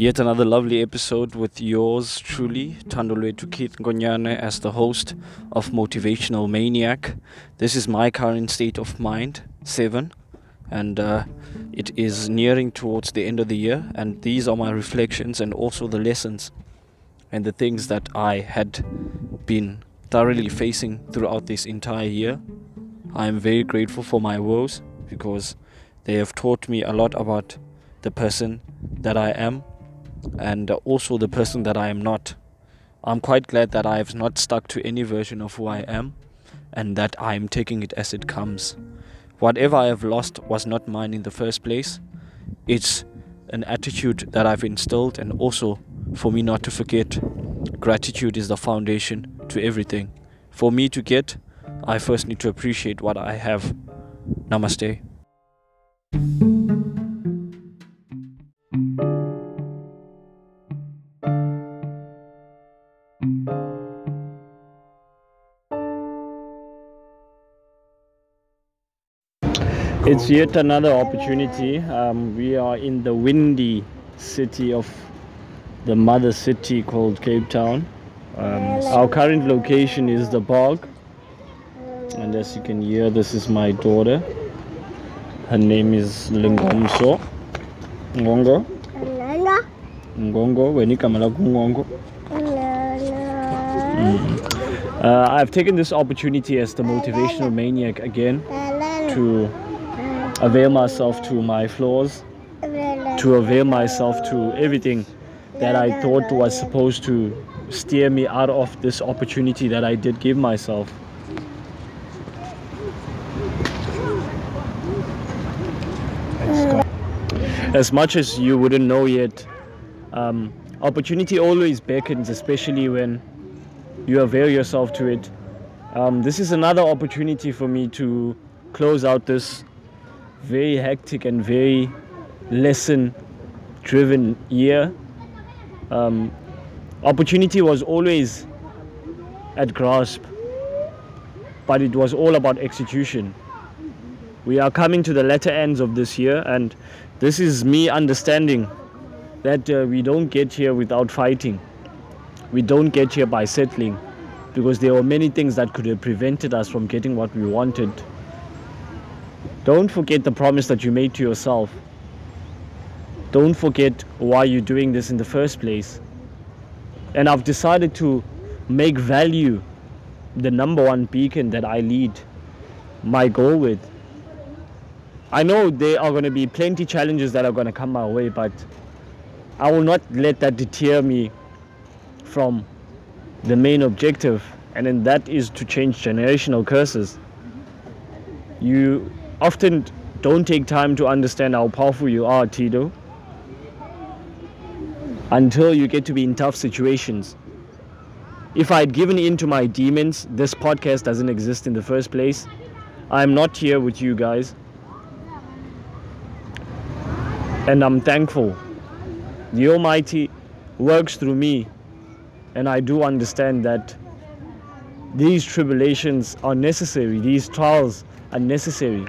Yet another lovely episode with yours truly, Tandolwe Keith Nkonyana, as the host of Motivational Maniac. This is my current state of mind, seven, and uh, it is nearing towards the end of the year. And these are my reflections and also the lessons and the things that I had been thoroughly facing throughout this entire year. I am very grateful for my woes because they have taught me a lot about the person that I am and also the person that I am not. I'm quite glad that I have not stuck to any version of who I am and that I am taking it as it comes. Whatever I have lost was not mine in the first place. It's an attitude that I've instilled, and also for me not to forget gratitude is the foundation to everything. For me to get, I first need to appreciate what I have. Namaste. It's yet another opportunity. Um, we are in the windy city of the mother city called Cape Town. Um, our current location is the park. and as you can hear, this is my daughter. Her name is Lingomso Ngongo. Ngongo, wenikama Ngongo. Mm. Uh, I've taken this opportunity as the motivational maniac again to avail myself to my flaws, to avail myself to everything that I thought was supposed to steer me out of this opportunity that I did give myself. As much as you wouldn't know yet, um, opportunity always beckons, especially when you avail yourself to it. Um, this is another opportunity for me to close out this very hectic and very lesson driven year. Um, opportunity was always at grasp, but it was all about execution. We are coming to the latter ends of this year, and this is me understanding that uh, we don't get here without fighting. We don't get here by settling because there were many things that could have prevented us from getting what we wanted. Don't forget the promise that you made to yourself. Don't forget why you're doing this in the first place. And I've decided to make value the number one beacon that I lead my goal with. I know there are going to be plenty challenges that are going to come my way, but I will not let that deter me from the main objective, and then that is to change generational curses. You often don't take time to understand how powerful you are, Tito, until you get to be in tough situations. If I had given in to my demons, this podcast doesn't exist in the first place. I'm not here with you guys. And I'm thankful. The Almighty works through me, and I do understand that these tribulations are necessary, these trials are necessary.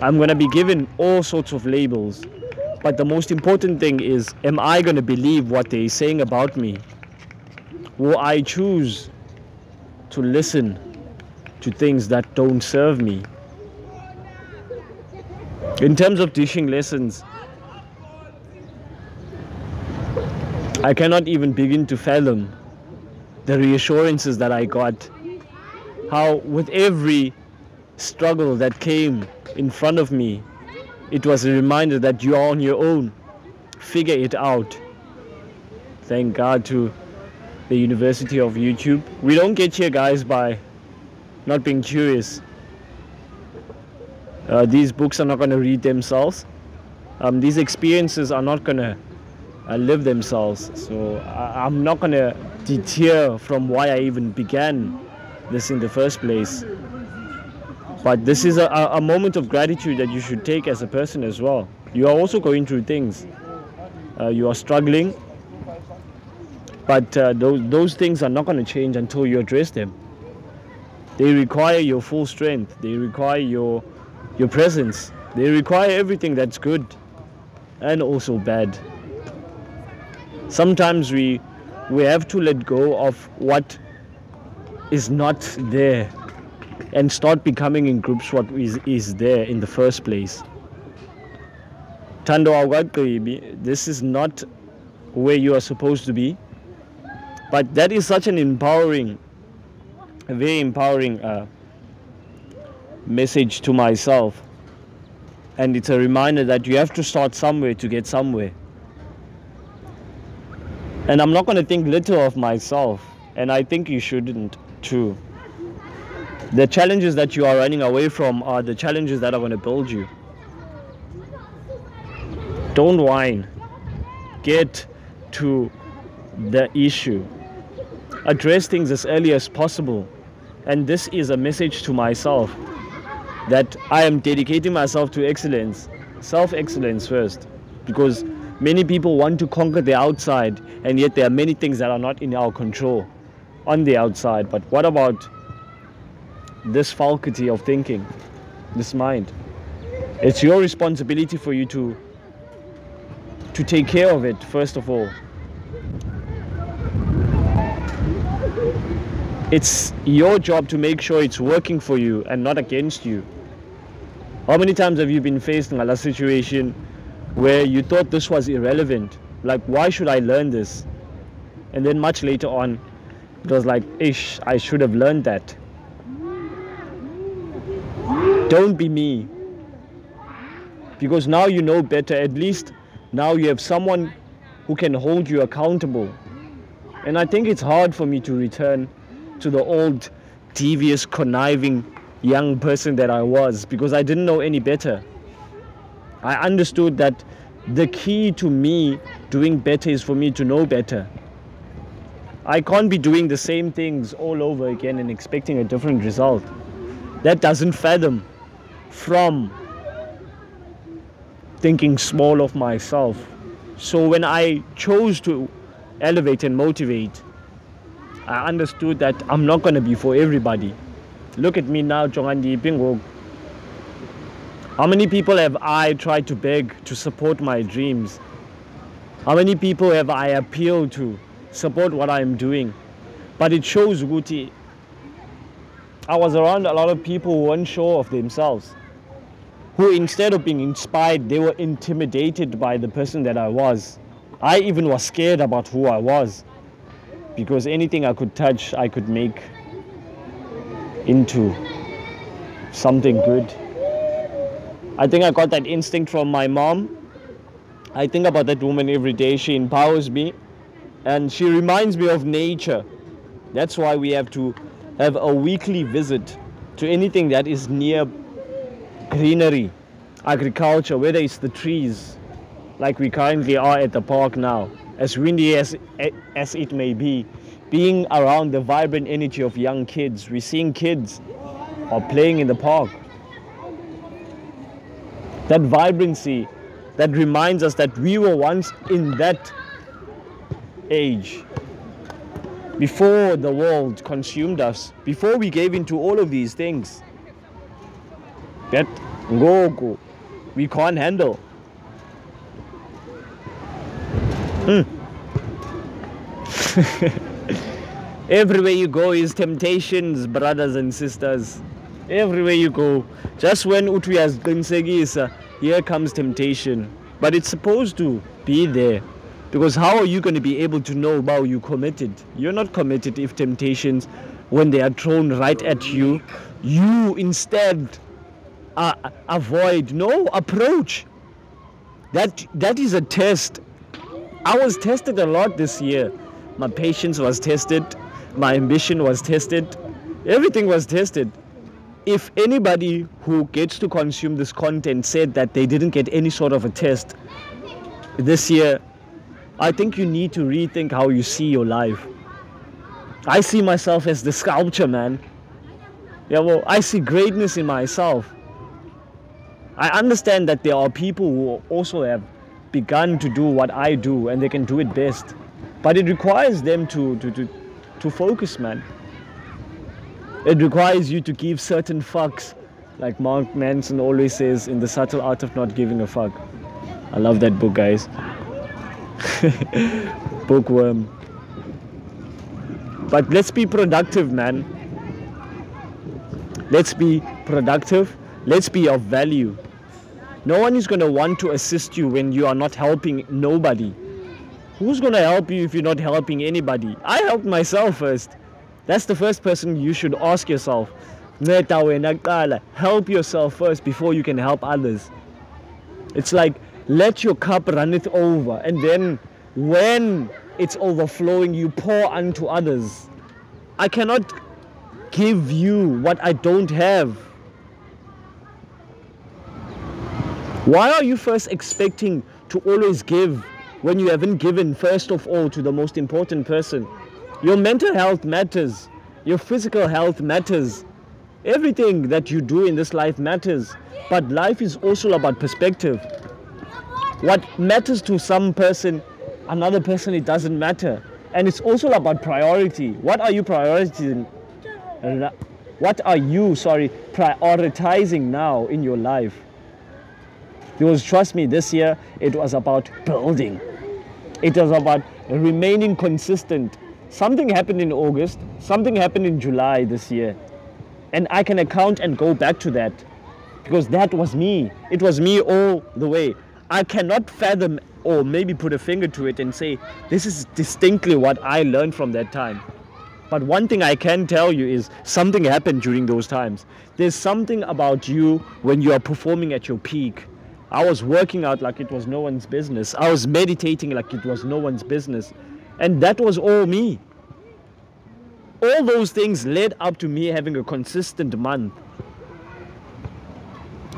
I'm going to be given all sorts of labels. But the most important thing is, am I going to believe what they're saying about me? Will I choose to listen to things that don't serve me? In terms of teaching lessons, I cannot even begin to fathom the reassurances that I got. How, with every struggle that came in front of me, it was a reminder that you are on your own. Figure it out. Thank God to the University of YouTube. We don't get here, guys, by not being curious. Uh, these books are not going to read themselves. Um, these experiences are not going to uh, live themselves. So I- I'm not going to deter from why I even began this in the first place. But this is a, a moment of gratitude that you should take as a person as well. You are also going through things. Uh, you are struggling, but uh, those, those things are not going to change until you address them. They require your full strength. They require your your presence. They require everything that's good and also bad. Sometimes we we have to let go of what is not there and start becoming in groups what is, is there in the first place. Thando this is not where you are supposed to be. But that is such an empowering, very empowering uh, message to myself. And it's a reminder that you have to start somewhere to get somewhere. And I'm not going to think little of myself. And I think you shouldn't too. The challenges that you are running away from are the challenges that are going to build you. Don't whine. Get to the issue. Address things as early as possible. And this is a message to myself that I am dedicating myself to excellence, self excellence first. Because many people want to conquer the outside, and yet there are many things that are not in our control on the outside. But what about this faculty of thinking, this mind? It's your responsibility for you to to take care of it first of all. It's your job to make sure it's working for you and not against you. How many times have you been faced in a situation where you thought this was irrelevant? Like, why should I learn this? And then much later on, it was like, ish, I should have learned that. Don't be me. Because now you know better. At least now you have someone who can hold you accountable. And I think it's hard for me to return to the old, devious, conniving young person that I was because I didn't know any better. I understood that the key to me doing better is for me to know better. I can't be doing the same things all over again and expecting a different result. That doesn't fathom from thinking small of myself. So when I chose to elevate and motivate, I understood that I'm not going to be for everybody. Look at me now, Chongandi Pingo. How many people have I tried to beg to support my dreams? How many people have I appealed to support what I'm doing? But it shows Guti. I was around a lot of people who weren't sure of themselves who instead of being inspired, they were intimidated by the person that I was. I even was scared about who I was because anything I could touch, I could make into something good. I think I got that instinct from my mom. I think about that woman every day. She empowers me and she reminds me of nature. That's why we have to have a weekly visit to anything that is near greenery, agriculture, whether it's the trees, like we currently are at the park now, as windy as, as it may be, being around the vibrant energy of young kids, we're seeing kids are playing in the park. That vibrancy that reminds us that we were once in that age before the world consumed us, before we gave into all of these things that ngoku we can't handle. Hmm. Everywhere you go is temptations, brothers and sisters. Everywhere you go. Just when utuyaziqinisekisa, here comes temptation. But it's supposed to be there. Because how are you going to be able to know about you committed? You're not committed if temptations, when they are thrown right at you, you instead uh, avoid. No, approach. That that is a test. I was tested a lot this year. My patience was tested. My ambition was tested. Everything was tested. If anybody who gets to consume this content said that they didn't get any sort of a test this year, I think you need to rethink how you see your life. I see myself as the sculpture, man. Yeah, well, I see greatness in myself. I understand that there are people who also have begun to do what I do and they can do it best. But it requires them to, to, to, to focus, man. It requires you to give certain fucks, like Mark Manson always says in The Subtle Art of Not Giving a Fuck. I love that book, guys. bookworm. But let's be productive, man. Let's be productive. Let's be of value. No one is going to want to assist you when you are not helping nobody. Who's going to help you if you're not helping anybody? I helped myself first. That's the first person you should ask yourself. Help yourself first before you can help others. It's like let your cup runneth over, and then when it's overflowing, you pour unto others. I cannot give you what I don't have. Why are you first expecting to always give when you haven't given first of all to the most important person? Your mental health matters. Your physical health matters. Everything that you do in this life matters. But life is also about perspective. What matters to some person, another person, it doesn't matter. And it's also about priority. What are you prioritizing? What are you, sorry, prioritizing now in your life? Because trust me, this year it was about building. It was about remaining consistent. Something happened in August, something happened in July this year. And I can account and go back to that because that was me. It was me all the way. I cannot fathom or maybe put a finger to it and say, this is distinctly what I learned from that time. But one thing I can tell you is something happened during those times. There's something about you when you are performing at your peak. I was working out like it was no one's business. I was meditating like it was no one's business. And that was all me. All those things led up to me having a consistent month.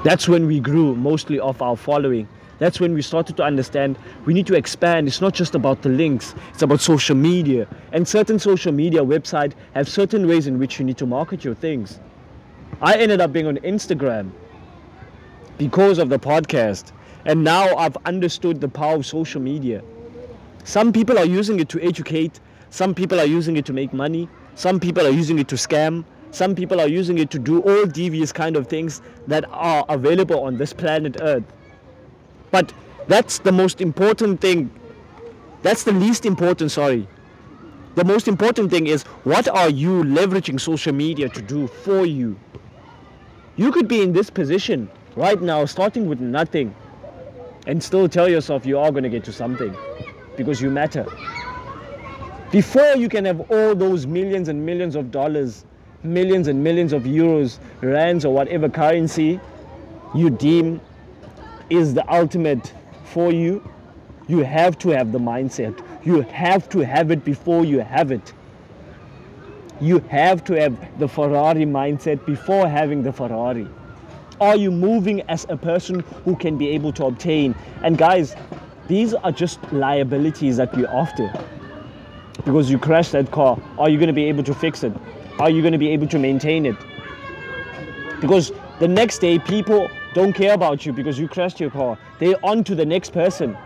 That's when we grew mostly of our following. That's when we started to understand we need to expand. It's not just about the links, it's about social media. And certain social media websites have certain ways in which you need to market your things. I ended up being on Instagram because of the podcast. And now I've understood the power of social media. Some people are using it to educate, some people are using it to make money, some people are using it to scam, some people are using it to do all devious kind of things that are available on this planet Earth. But that's the most important thing. That's the least important, sorry. The most important thing is what are you leveraging social media to do for you? You could be in this position right now, starting with nothing, and still tell yourself you are going to get to something because you matter. Before you can have all those millions and millions of dollars, millions and millions of euros, rands, or whatever currency you deem is the ultimate for you, you have to have the mindset. You have to have it before you have it. You have to have the Ferrari mindset before having the Ferrari. Are you moving as a person who can be able to obtain? And guys, these are just liabilities that we're after. Because you crash that car, are you going to be able to fix it? Are you going to be able to maintain it? Because the next day, people don't care about you because you crashed your car. They're on to the next person.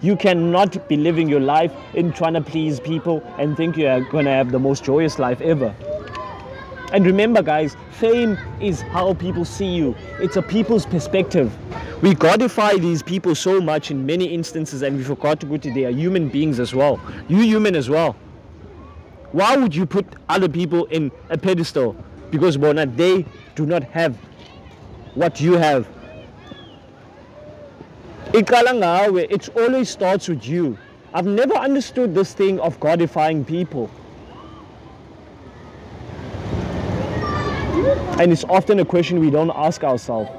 You cannot be living your life in trying to please people and think you're going to have the most joyous life ever. And remember, guys, fame is how people see you. It's a people's perspective. We godify these people so much in many instances, and we forgot to go to they are human beings as well. You human as well. Why would you put other people in a pedestal? Because bona, they do not have what you have. It always starts with you. I've never understood this thing of godifying people. And it's often a question we don't ask ourselves.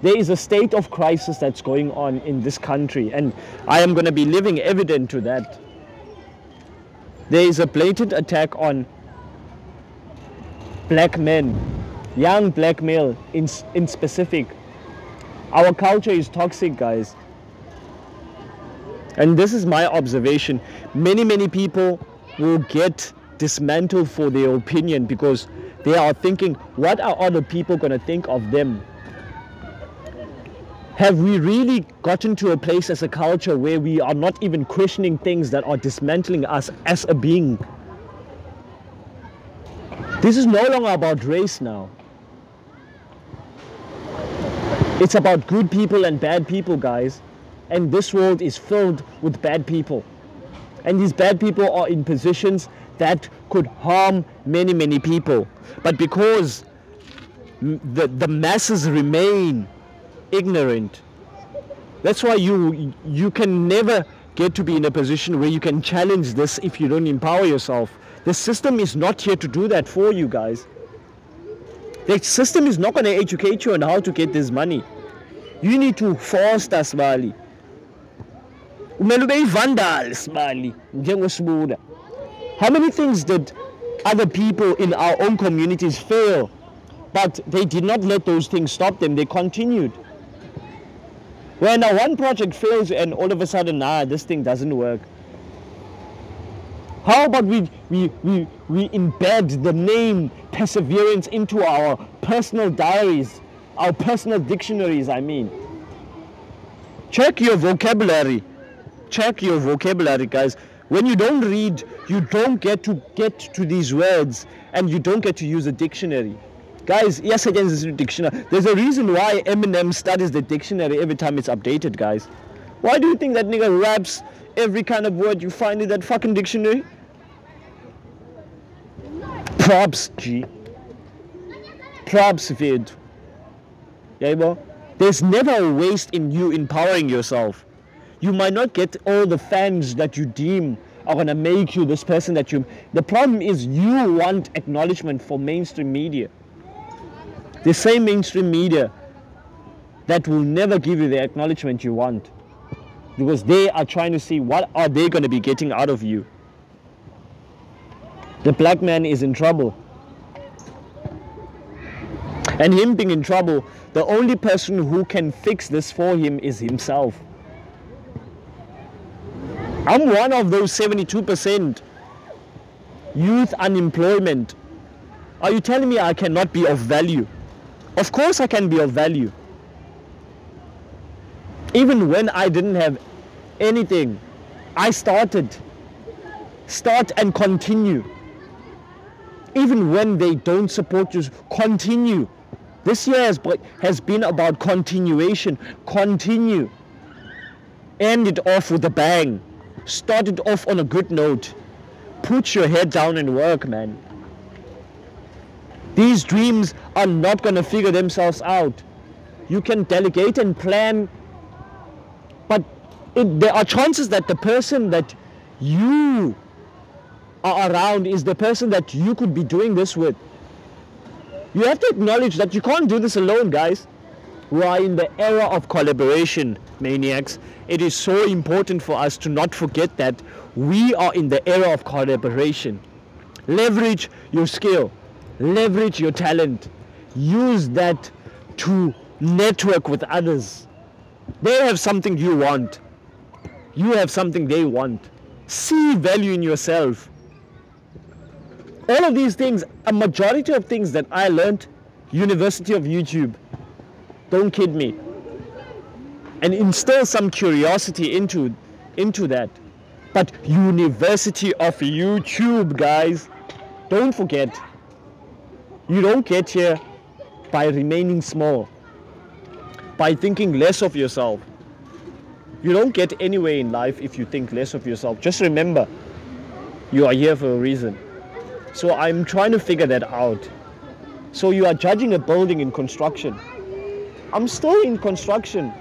There is a state of crisis that's going on in this country, and I am going to be living evident to that. There is a blatant attack on black men young black male in, in specific. Our culture is toxic, guys. And this is my observation. Many, many people will get dismantled for their opinion because they are thinking, what are other people going to think of them? Have we really gotten to a place as a culture where we are not even questioning things that are dismantling us as a being? This is no longer about race now. It's about good people and bad people, guys. And this world is filled with bad people. And these bad people are in positions that could harm many, many people. But because the, the masses remain ignorant, that's why you you can never get to be in a position where you can challenge this if you don't empower yourself. The system is not here to do that for you guys. The system is not going to educate you on how to get this money. You need to foster smali. Umele ube vandal. How many things did other people in our own communities fail? But they did not let those things stop them. They continued. When one project fails and all of a sudden, ah, this thing doesn't work. How about we, we, we, we embed the name perseverance into our personal diaries, our personal dictionaries, I mean. Check your vocabulary. Check your vocabulary, guys. When you don't read, you don't get to get to these words and you don't get to use a dictionary. Guys, yes, again, this is a dictionary. There's a reason why Eminem studies the dictionary every time it's updated, guys. Why do you think that nigga raps every kind of word you find in that fucking dictionary? Props, G. Props, Vid. Yeah, There's never a waste in you empowering yourself. You might not get all the fans that you deem are gonna make you this person that you. The problem is you want acknowledgement for mainstream media. The same mainstream media that will never give you the acknowledgement you want because they are trying to see what are they going to be getting out of you. The black man is in trouble. And him being in trouble the only person who can fix this for him is himself. I'm one of those 72% youth unemployment. Are you telling me i cannot be of value? Of course, I can be of value. Even when I didn't have anything, I started. Start and continue. Even when they don't support you, continue. This year has, has been about continuation. Continue. End it off with a bang. Start it off on a good note. Put your head down and work, man. These dreams are not going to figure themselves out. You can delegate and plan, it, there are chances that the person that you are around is the person that you could be doing this with. You have to acknowledge that you can't do this alone, guys. We are in the era of collaboration, maniacs. It is so important for us to not forget that we are in the era of collaboration. Leverage your skill leverage your talent use that to network with others they have something you want you have something they want. See value in yourself. All of these things a majority of things that i learned university of youtube. Don't kid me. And instill some curiosity into into that. But university of youtube guys. Don't forget. You don't get here by remaining small, by thinking less of yourself. You don't get anywhere in life if you think less of yourself. Just remember, you are here for a reason. So I'm trying to figure that out. So you are judging a building in construction. I'm still in construction.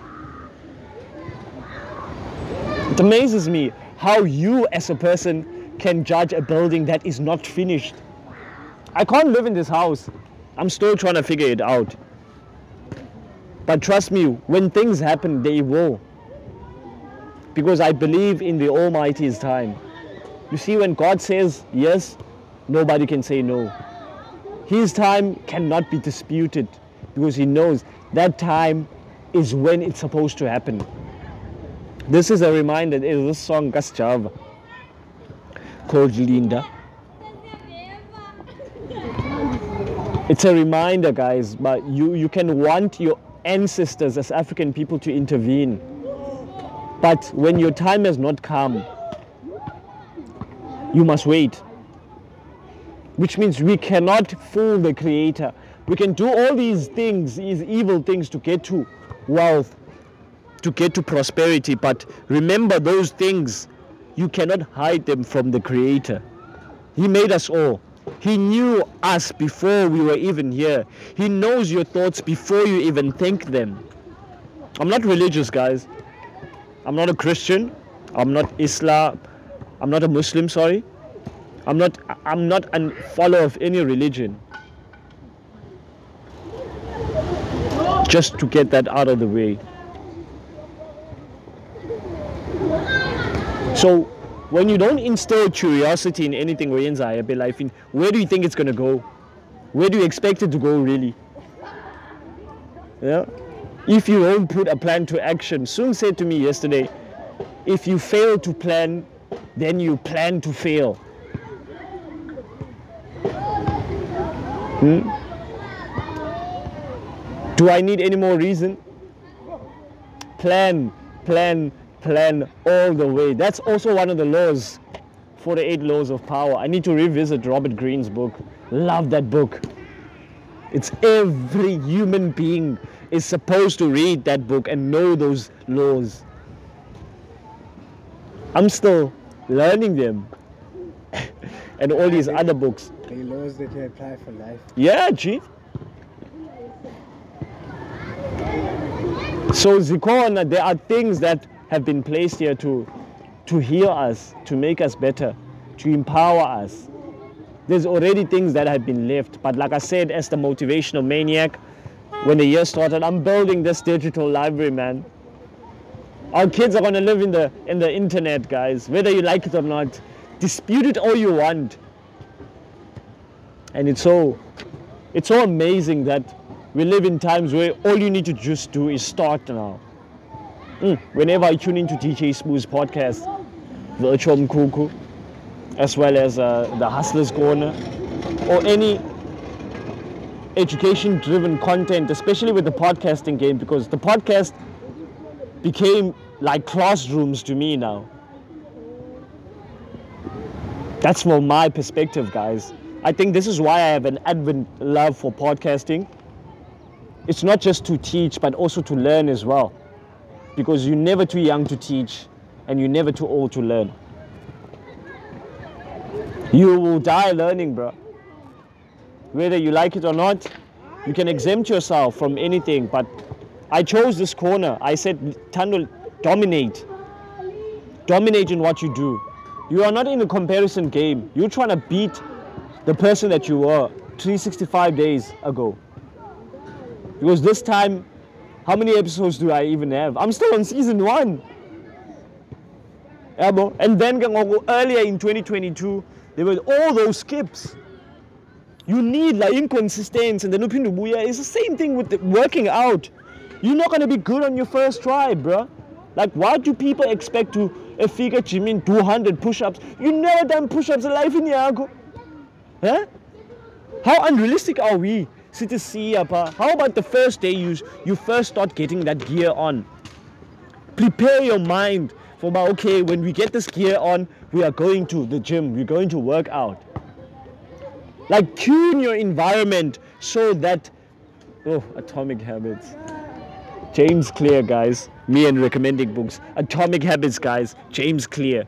It amazes me how you as a person can judge a building that is not finished. I can't live in this house. I'm still trying to figure it out. But trust me, when things happen, they will. Because I believe in the Almighty's time. You see, when God says yes, nobody can say no. His time cannot be disputed because He knows that time is when it's supposed to happen. This is a reminder, there's this song, Gas Java, called Linda. it's a reminder, guys, but you, you can want your ancestors as African people to intervene. But when your time has not come, you must wait. Which means we cannot fool the Creator. We can do all these things, these evil things to get to wealth, to get to prosperity. But remember those things you cannot hide them from the Creator. He made us all. He knew us before we were even here. He knows your thoughts before you even think them. I'm not religious, guys. I'm not a Christian. I'm not Islam. I'm not a Muslim, sorry. I'm not I'm not a follower of any religion. Just to get that out of the way. So when you don't instill curiosity in anything be life in where do you think it's gonna go? Where do you expect it to go really? Yeah? If you don't put a plan to action, Sung said to me yesterday, if you fail to plan, then you plan to fail. Hmm? Do I need any more reason? Plan, plan, plan all the way. That's also one of the laws, 48 Laws of Power. I need to revisit Robert Greene's book. Love that book. It's every human being is supposed to read that book and know those laws. I'm still learning them. and all these other books. The laws that you apply for life. Yeah, chief. So Zikona, there are things that have been placed here to, to heal us, to make us better, to empower us. There's already things that have been left. But like I said, as the motivational maniac, when the year started, I'm building this digital library, man. Our kids are gonna live in the in the internet, guys, whether you like it or not. Dispute it all you want. And it's so it's so amazing that we live in times where all you need to just do is start now. Mm. Whenever I tune into DJ Smooth's podcast, Virtual Mkuku, as well as uh, the Hustlers Corner, or any education driven content, especially with the podcasting game, because the podcast became like classrooms to me now. That's from my perspective, guys. I think this is why I have an advent love for podcasting. It's not just to teach, but also to learn as well because you're never too young to teach and you're never too old to learn. You will die learning, bro. Whether you like it or not, you can exempt yourself from anything. But I chose this corner. I said, Thando, dominate. Dominate in what you do. You are not in a comparison game. You're trying to beat the person that you were 365 days ago. Because this time how many episodes do I even have? I'm still on season one. And then earlier in 2022, there were all those skips. You need like inconsistency and then It's the same thing with working out. You're not gonna be good on your first try, bro. Like, why do people expect to a figure gym in 200 push-ups? You never done push-ups in life in Yago. Huh? How unrealistic are we? How about the first day you, you first start getting that gear on? Prepare your mind for, okay, when we get this gear on, we are going to the gym, we're going to work out. Like tune your environment so that, oh, Atomic Habits. James Clear, guys. Me and recommending books. Atomic Habits, guys. James Clear.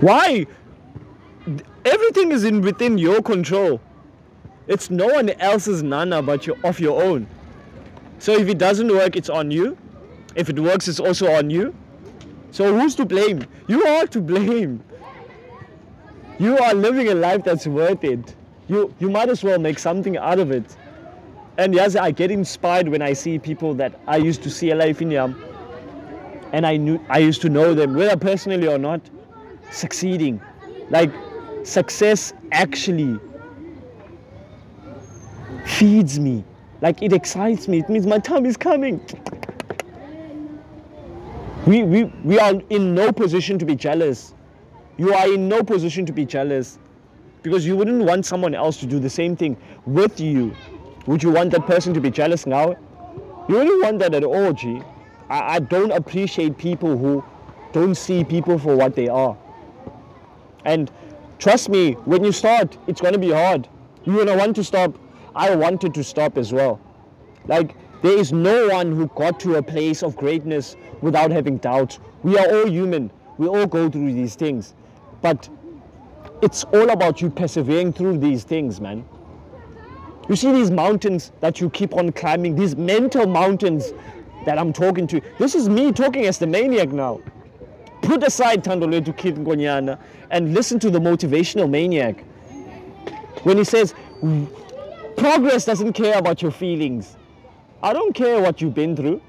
Why? everything is in within your control. It's no one else's nana but you of your own. So if it doesn't work, it's on you. If it works, it's also on you. So who's to blame? You are to blame. You are living a life that's worth it. You you might as well make something out of it. And yes, I get inspired when I see people that I used to see alive in Yam. And I knew I used to know them, whether personally or not, succeeding. Like success actually feeds me. Like it excites me. It means my time is coming. We, we, we are in no position to be jealous. You are in no position to be jealous because you wouldn't want someone else to do the same thing with you. Would you want that person to be jealous now? You wouldn't want that at all, G. I, I don't appreciate people who don't see people for what they are. And Trust me, when you start, it's going to be hard. You're going to want to stop. I wanted to stop as well. Like, There is no one who got to a place of greatness without having doubts. We are all human. We all go through these things. But it's all about you persevering through these things, man. You see these mountains that you keep on climbing, these mental mountains that I'm talking to. This is me talking as the maniac now. Put aside Thandolethu Kid Nkonyana and listen to the motivational maniac. When he says, progress doesn't care about your feelings. I don't care what you've been through.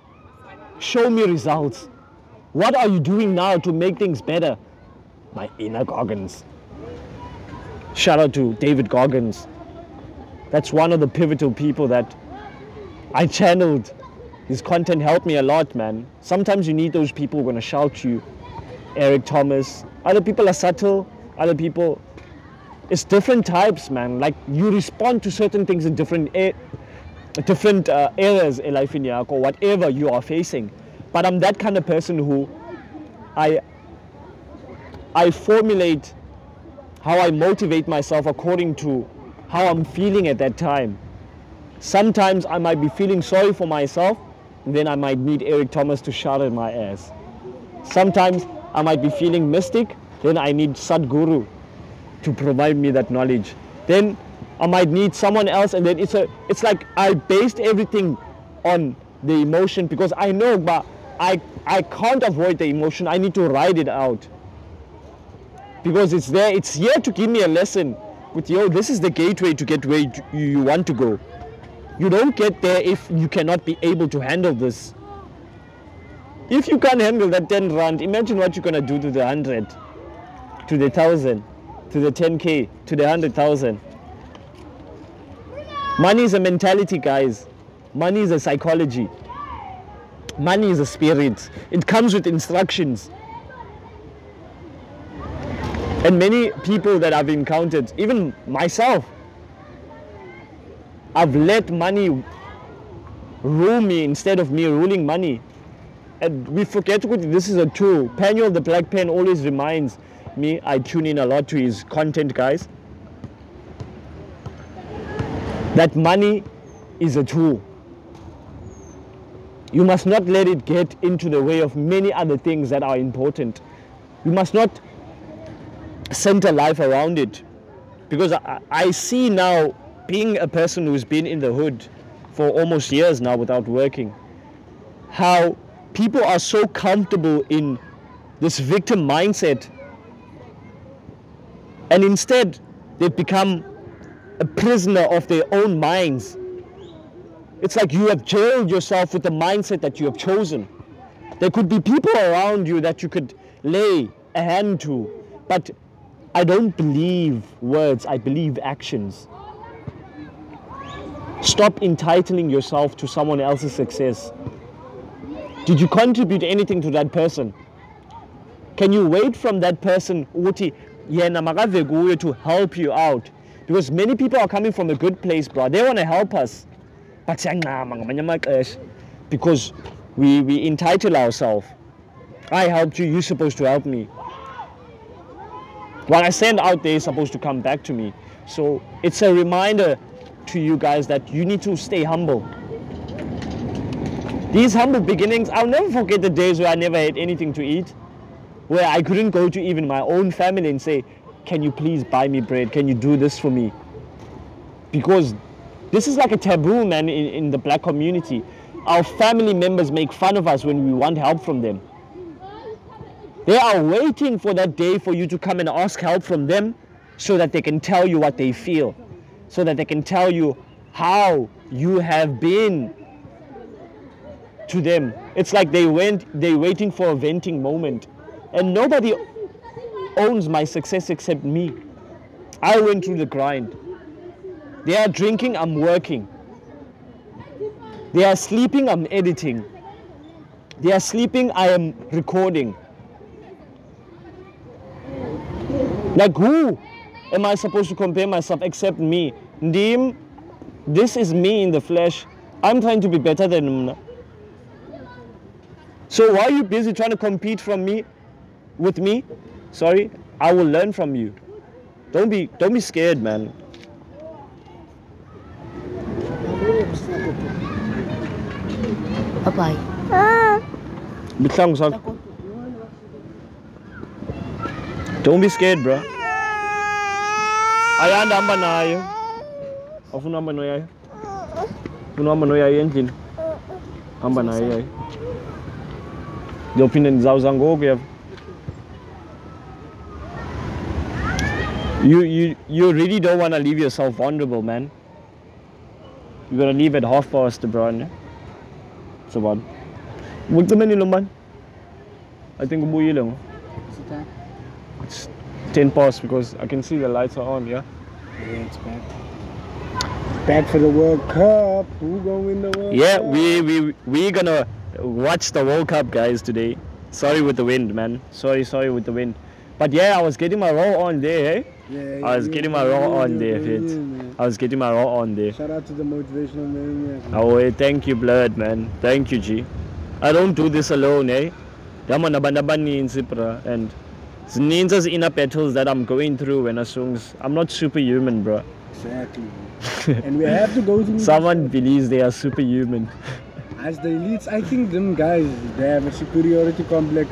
Show me results. What are you doing now to make things better? My inner Goggins. Shout out to David Goggins. That's one of the pivotal people that I channeled. His content helped me a lot, man. Sometimes you need those people who are going to shout you. Eric Thomas. Other people are subtle. Other people, it's different types, man. Like you respond to certain things in different a- different uh, areas in life in Yako, or whatever you are facing. But I'm that kind of person who I I formulate how I motivate myself according to how I'm feeling at that time. Sometimes I might be feeling sorry for myself, then I might need Eric Thomas to shout at my ass. Sometimes I might be feeling mystic, then I need Sadhguru to provide me that knowledge. Then I might need someone else and then it's a it's like I based everything on the emotion because I know but I I can't avoid the emotion. I need to ride it out. Because it's there, it's here to give me a lesson with yo, this is the gateway to get where you want to go. You don't get there if you cannot be able to handle this. If you can't handle that 10 rand, imagine what you're gonna do to the 100, to the 1000, to the 10k, to the 100,000. Money is a mentality, guys. Money is a psychology. Money is a spirit. It comes with instructions. And many people that I've encountered, even myself, I've let money rule me instead of me ruling money. And we forget this is a tool. Paniel the Black Pen always reminds me, I tune in a lot to his content, guys that money is a tool. You must not let it get into the way of many other things that are important. You must not center life around it. Because I, I see now, being a person who's been in the hood for almost years now without working, how people are so comfortable in this victim mindset. And instead, they've become a prisoner of their own minds. It's like you have jailed yourself with the mindset that you have chosen. There could be people around you that you could lay a hand to, but I don't believe words, I believe actions. Stop entitling yourself to someone else's success. Did you contribute anything to that person? Can you wait from that person to help you out because many people are coming from a good place, bro. They want to help us. But because we, we entitle ourselves. I helped you, you're supposed to help me. What I send out there is supposed to come back to me. So it's a reminder to you guys that you need to stay humble. These humble beginnings, I'll never forget the days where I never had anything to eat, where I couldn't go to even my own family and say, can you please buy me bread? Can you do this for me? Because this is like a taboo, man, in, in the black community. Our family members make fun of us when we want help from them. They are waiting for that day for you to come and ask help from them so that they can tell you what they feel, so that they can tell you how you have been to them. It's like they went, they're waiting for a venting moment. And nobody owns my success except me. I went through the grind. They are drinking, I'm working. They are sleeping, I'm editing. They are sleeping, I am recording. Like who am I supposed to compare myself except me? Ndim, this is me in the flesh. I'm trying to be better than him. So why are you busy trying to compete from me with me? Sorry, I will learn from you. Don't be don't be scared, man. Bihlangu sakho. Don't be scared, bro. Ayanda hamba nayo. Awufuna uhamba noyayo? Ufuna uhamba noyayo endlini? Hamba nayo yayo. Ngiyophinde ndizawuza ngoku yeva. You you you really don't want to leave yourself vulnerable, man. You're gonna leave at half past, bro. Ne? So what? Ucimeni lo man. I think ubuyile ngo. It's 10 past because I can see the lights are on, yeah? Yeah, it's back. Back for the World Cup. Who gonna win the World Yeah, Cup? we we we gonna watch the World Cup, guys, today. Sorry with the wind, man. Sorry, sorry with the wind. But yeah, I was getting my roll on there, eh? Yeah, I was yeah, getting my roll on there, Fit. I was getting my roll on there. Shout out to the motivational maniac. Oh, eh, thank you, blood, man. Thank you, G. I don't do this alone, eh? Yama nabantu abaninzi, bro. And zininzi as inner battles that I'm going when when I songs. I'm not superhuman, bro. Exactly. and we have to go through. Someone believes they are superhuman. As the elites, I think them guys, they have a superiority complex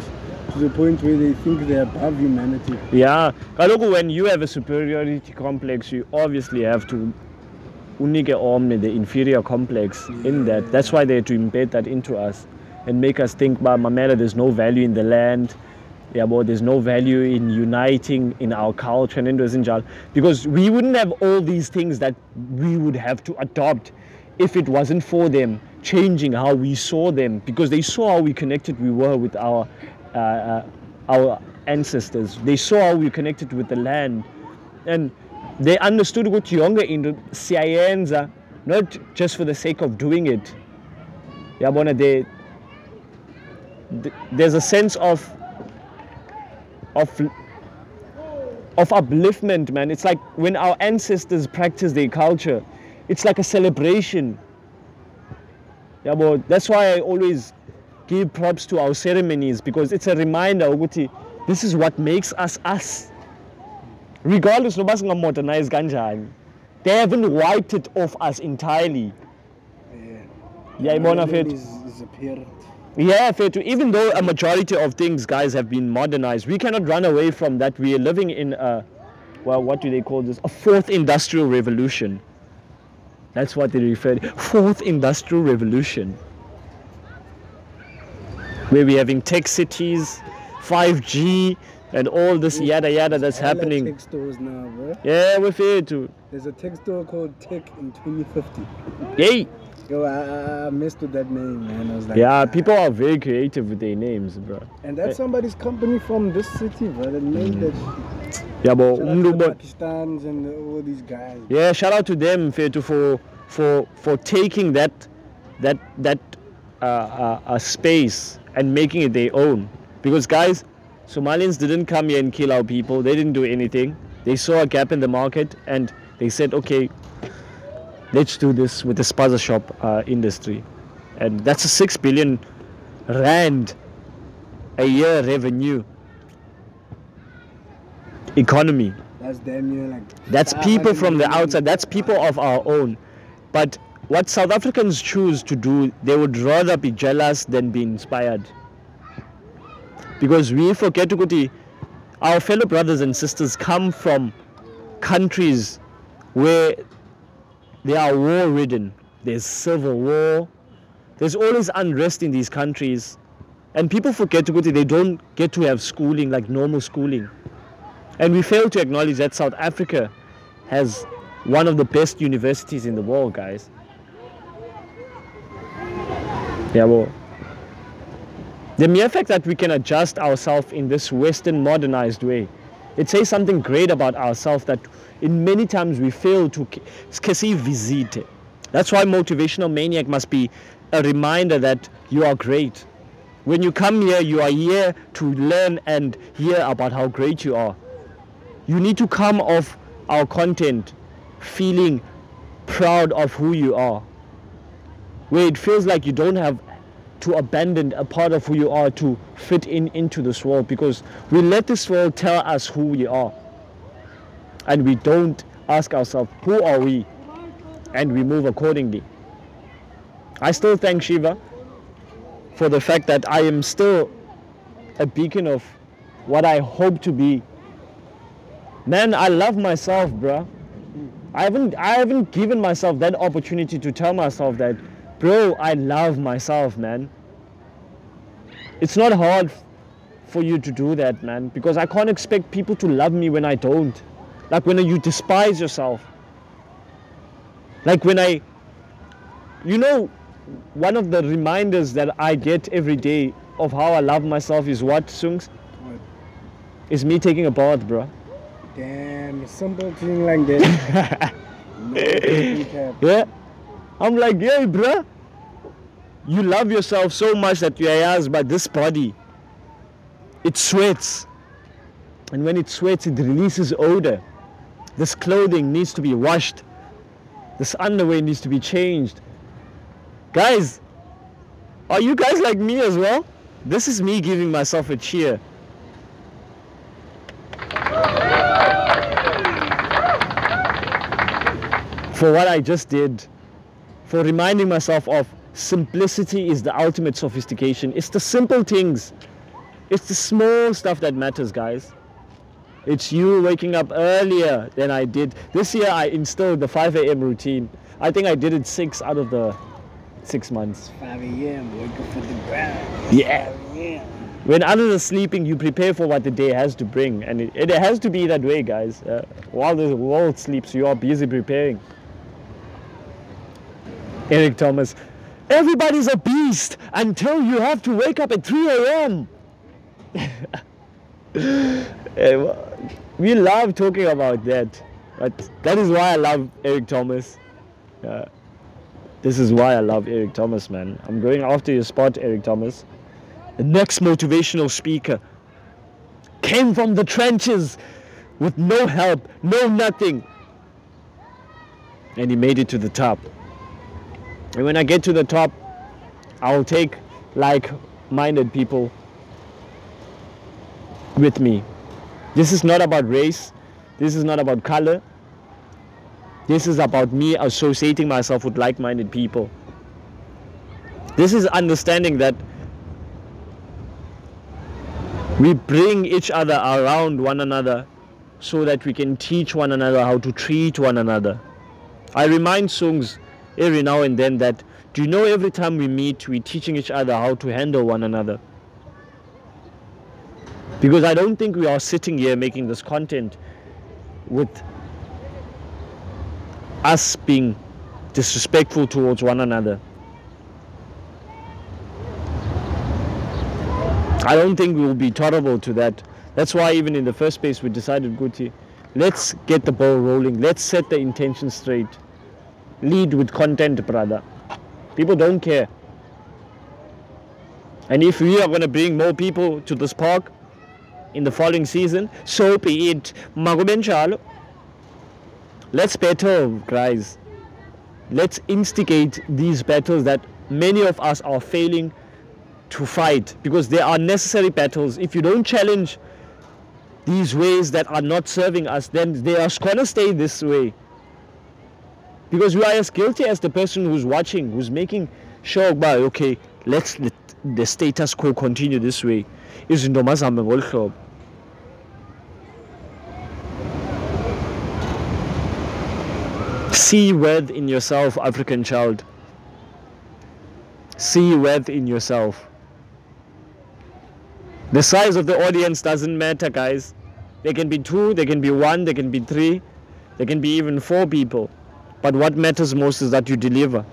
to the point where they think they're above humanity. Yeah, kaloku when you have a superiority complex, you obviously have to unike omne the inferior complex in that. That's why they had to embed that into us and make us think, "Ba mamela, there's no value in the land." But there's no value in uniting in our culture and Zinjal. Because we wouldn't have all these things that we would have to adopt if it wasn't for them changing how we saw them. Because they saw how we connected we were with our uh, uh, our ancestors. They saw how we connected with the land. And they understood what younger into siyenza, not just for the sake of doing it. Yabona, they, th- there's a sense of of of upliftment, man. It's like when our ancestors practice their culture, it's like a celebration. Yeah, but that's why I always give props to our ceremonies because it's a reminder ukuthi this is what makes us us. Regardless noba singamodernize kanjani. They haven't wiped it off us entirely. Yeah. Melanin fethu? Is, is apparent. Yeah, Fetu, even though a majority of things, guys, have been modernized, we cannot run away from that. We are living in a, well, what do they call this? A fourth industrial revolution. That's what they refer to. Fourth industrial revolution. Where we're having tech cities, 5G, and all this yada yada that's happening. tech stores now, bro. Yeah, we're too. There's a tech store called Tech in 2050. Yay! Yo, I, I, messed with that name, man. I was like, Yeah, nah. people are very creative with their names, bro. And that's somebody's company from this city, bro. That made that. shit. Yeah, but Shout out to the Pakistans and all these guys. Yeah, shout out to them Fetu, for for for taking that that that uh, uh, uh, space and making it their own. Because guys, Somalians didn't come here and kill our people. They didn't do anything. They saw a gap in the market and they said, okay, let's do this with the spaza shop uh, industry, and that's a six billion rand a year revenue economy. That's damn near like. That's people from the outside. That's people of our own. But what South Africans choose to do, they would rather be jealous than be inspired. Because we forget ukuthi our fellow brothers and sisters come from countries where they are war ridden. There's civil war. There's always unrest in these countries. And people forget ukuthi they don't get to have schooling like normal schooling. And we fail to acknowledge that South Africa has one of the best universities in the world, guys. Yeah, well, the mere fact that we can adjust ourselves in this Western modernized way, it says something great about ourselves that in many times we fail to visite. That's why motivational maniac must be a reminder that you are great. When you come here, you are here to learn and hear about how great you are. You need to come off our content feeling proud of who you are. Where it feels like you don't have to abandon a part of who you are to fit in into this world because we let this world tell us who we are. And we don't ask ourselves, who are we? And we move accordingly. I still thank Shiva for the fact that I am still a beacon of what I hope to be. Man, I love myself, bruh. I haven't I haven't given myself that opportunity to tell myself that, bro, I love myself, man. It's not hard for you to do that, man, because I can't expect people to love me when I don't. Like when you despise yourself. Like when I you know one of the reminders that I get every day of how I love myself is what, Sungs? What? Is me taking a bath, bro. Damn, simple thing like that. no. Yeah. I'm like, yeah, bruh. You love yourself so much that you are asked by this body, it sweats. And when it sweats, it releases odor. This clothing needs to be washed. This underwear needs to be changed. Guys, are you guys like me as well? This is me giving myself a cheer. For what I just did, for reminding myself of simplicity is the ultimate sophistication. It's the simple things, it's the small stuff that matters, guys. It's you waking up earlier than I did. This year I instilled the 5 a.m. routine. I think I did it six out of the six months. 5 a.m. Wake up for the ground. Yeah. 5 When others are sleeping, you prepare for what the day has to bring. And it, it has to be that way, guys. Uh, while the world sleeps, you are busy preparing. Eric Thomas, everybody's a beast until you have to wake up at 3 a.m. Eh, we love talking about that. But that is why I love Eric Thomas. Uh, this is why I love Eric Thomas, man. I'm going after your spot, Eric Thomas. The next motivational speaker came from the trenches with no help, no nothing. And he made it to the top. And when I get to the top, I'll take like minded people with me. This is not about race, this is not about color. This is about me associating myself with like minded people. This is understanding that we bring each other around one another so that we can teach one another how to treat one another. I remind Sungs every now and then that do you know every time we meet we're teaching each other how to handle one another? Because I don't think we are sitting here making this content with us being disrespectful towards one another. I don't think we will be tolerable to that. That's why even in the first place we decided, Guti, let's get the ball rolling. Let's set the intention straight. Lead with content, brother. People don't care. And if we are going to bring more people to this park in the following season, so be it. Let's battle, guys. Let's instigate these battles that many of us are failing to fight because they are necessary battles. If you don't challenge these ways that are not serving us, then they are going to stay this way. Because we are as guilty as the person who's watching, who's making sure, but okay, let's let the status quo continue this way. Izinto mazihambe ngolu hlobo. See worth in yourself, African child. See worth in yourself. The size of the audience doesn't matter, guys. There can be two, there can be one, there can be three, there can be even four people. But what matters most is that you deliver.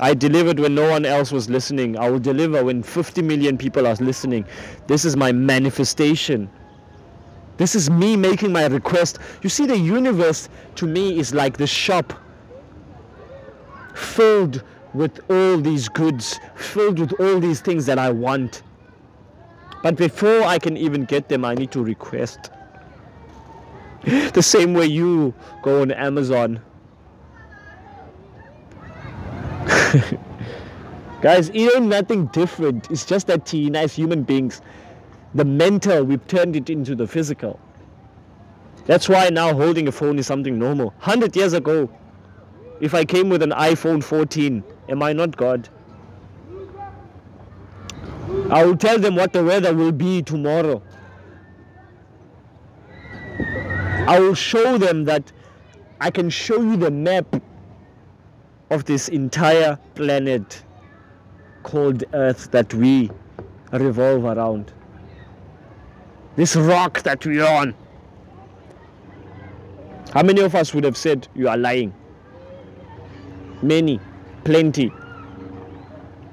I delivered when no one else was listening. I will deliver when 50 million people are listening. This is my manifestation. This is me making my request. You see, the universe to me is like the shop filled with all these goods, filled with all these things that I want. But before I can even get them, I need to request. The same way you go on Amazon. Guys, it ain't nothing different. It's just that Tina, as human beings, the mental, we've turned it into the physical. That's why now holding a phone is something normal. 100 years ago, if I came with an iPhone 14, am I not God? I will tell them what the weather will be tomorrow. I will show them that I can show you the map of this entire planet called Earth that we revolve around. This rock that we're on. How many of us would have said you are lying? Many, plenty.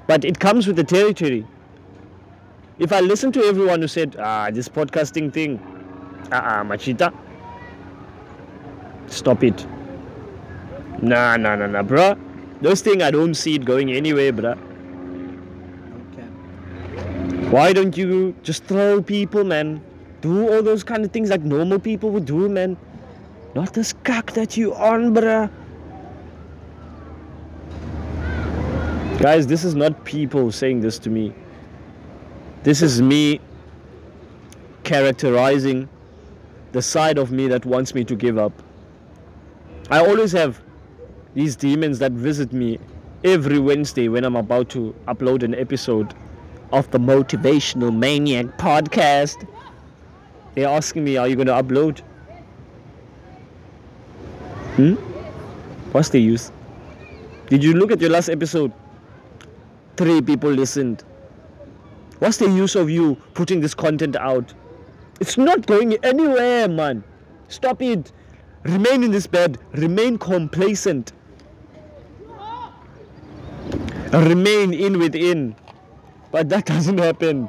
But it comes with the territory. If I listen to everyone who said, ah, this podcasting thing, ah, uh machita, stop it. Nah, nah, nah, nah, bruh. Those things, I don't see it going anywhere, bruh. Okay. Why don't you just throw people, man? Do all those kind of things like normal people would do, man. Not this cock that you on, bruh. Guys, this is not people saying this to me. This is me characterizing the side of me that wants me to give up. I always have these demons that visit me every Wednesday when I'm about to upload an episode of the Motivational Maniac podcast. They're asking me, Are you going to upload? Hmm? What's the use? Did you look at your last episode? Three people listened. What's the use of you putting this content out? It's not going anywhere, man. Stop it. Remain in this bed. Remain complacent. Remain in within. But that doesn't happen.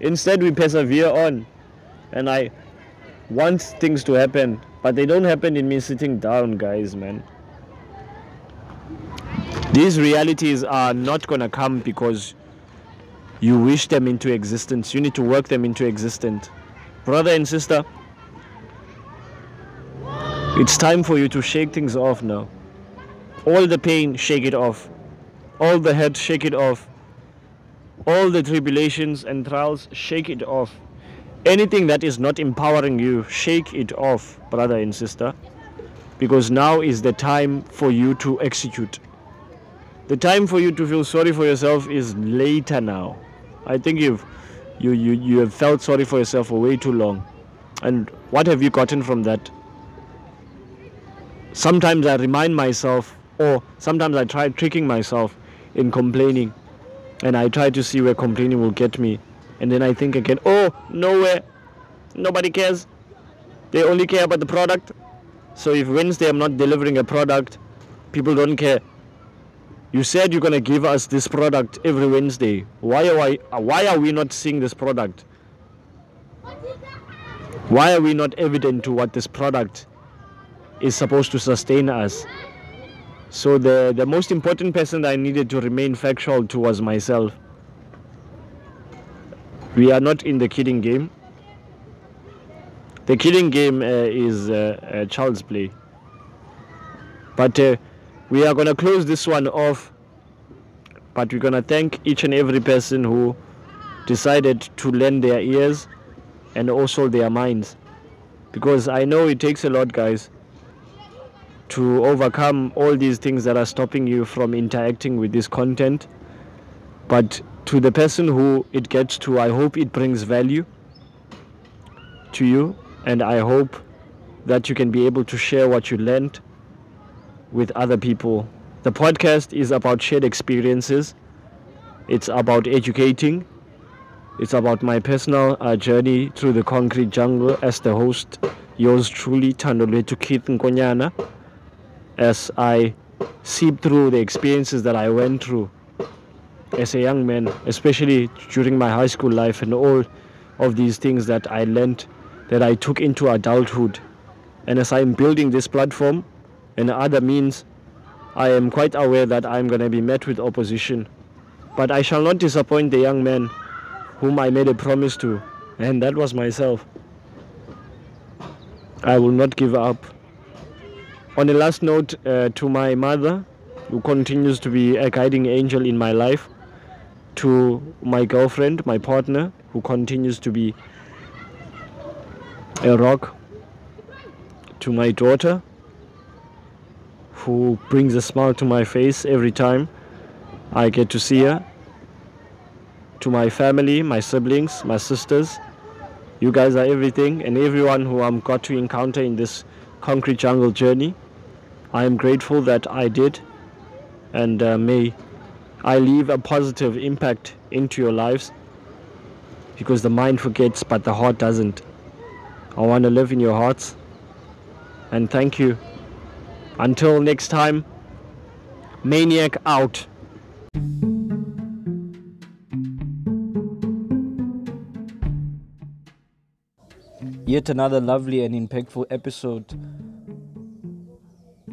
Instead, we persevere on. And I want things to happen. But they don't happen in me sitting down, guys, man. These realities are not going to come because you wish them into existence. You need to work them into existence. Brother and sister, it's time for you to shake things off now. All the pain, shake it off. All the hurt, shake it off. All the tribulations and trials, shake it off. Anything that is not empowering you, shake it off, brother and sister. Because now is the time for you to execute. The time for you to feel sorry for yourself is later now. I think you've you, you, you have felt sorry for yourself for way too long. And what have you gotten from that? Sometimes I remind myself, or sometimes I try tricking myself in complaining. And I try to see where complaining will get me. And then I think again, oh, nowhere. Nobody cares. They only care about the product. So if Wednesday I'm not delivering a product, people don't care. You said you're gonna give us this product every Wednesday. Why are I, why are we not seeing this product? Why are we not evident to what this product is supposed to sustain us? So the, the most important person that I needed to remain factual to was myself. We are not in the kidding game. The kidding game uh, is uh, uh, child's play. But uh, we are going to close this one off. But we're going to thank each and every person who decided to lend their ears and also their minds. Because I know it takes a lot, guys, to overcome all these things that are stopping you from interacting with this content. But to the person who it gets to, I hope it brings value to you, and I hope that you can be able to share what you learned with other people. The podcast is about shared experiences, it's about educating, it's about my personal uh, journey through the concrete jungle as the host, yours truly, Tandoletu Keith Nkonyana, as I seep through the experiences that I went through as a young man, especially during my high school life and all of these things that I learned that I took into adulthood. And as I'm building this platform and other means, I am quite aware that I'm going to be met with opposition. But I shall not disappoint the young man whom I made a promise to, and that was myself. I will not give up. On the last note, uh, to my mother, who continues to be a guiding angel in my life, to my girlfriend, my partner, who continues to be a rock, to my daughter, who brings a smile to my face every time I get to see her, to my family, my siblings, my sisters. You guys are everything, and everyone who I'm got to encounter in this concrete jungle journey. I am grateful that I did, and uh, may I leave a positive impact into your lives because the mind forgets, but the heart doesn't. I want to live in your hearts, and thank you. Until next time, Maniac out. Yet another lovely and impactful episode.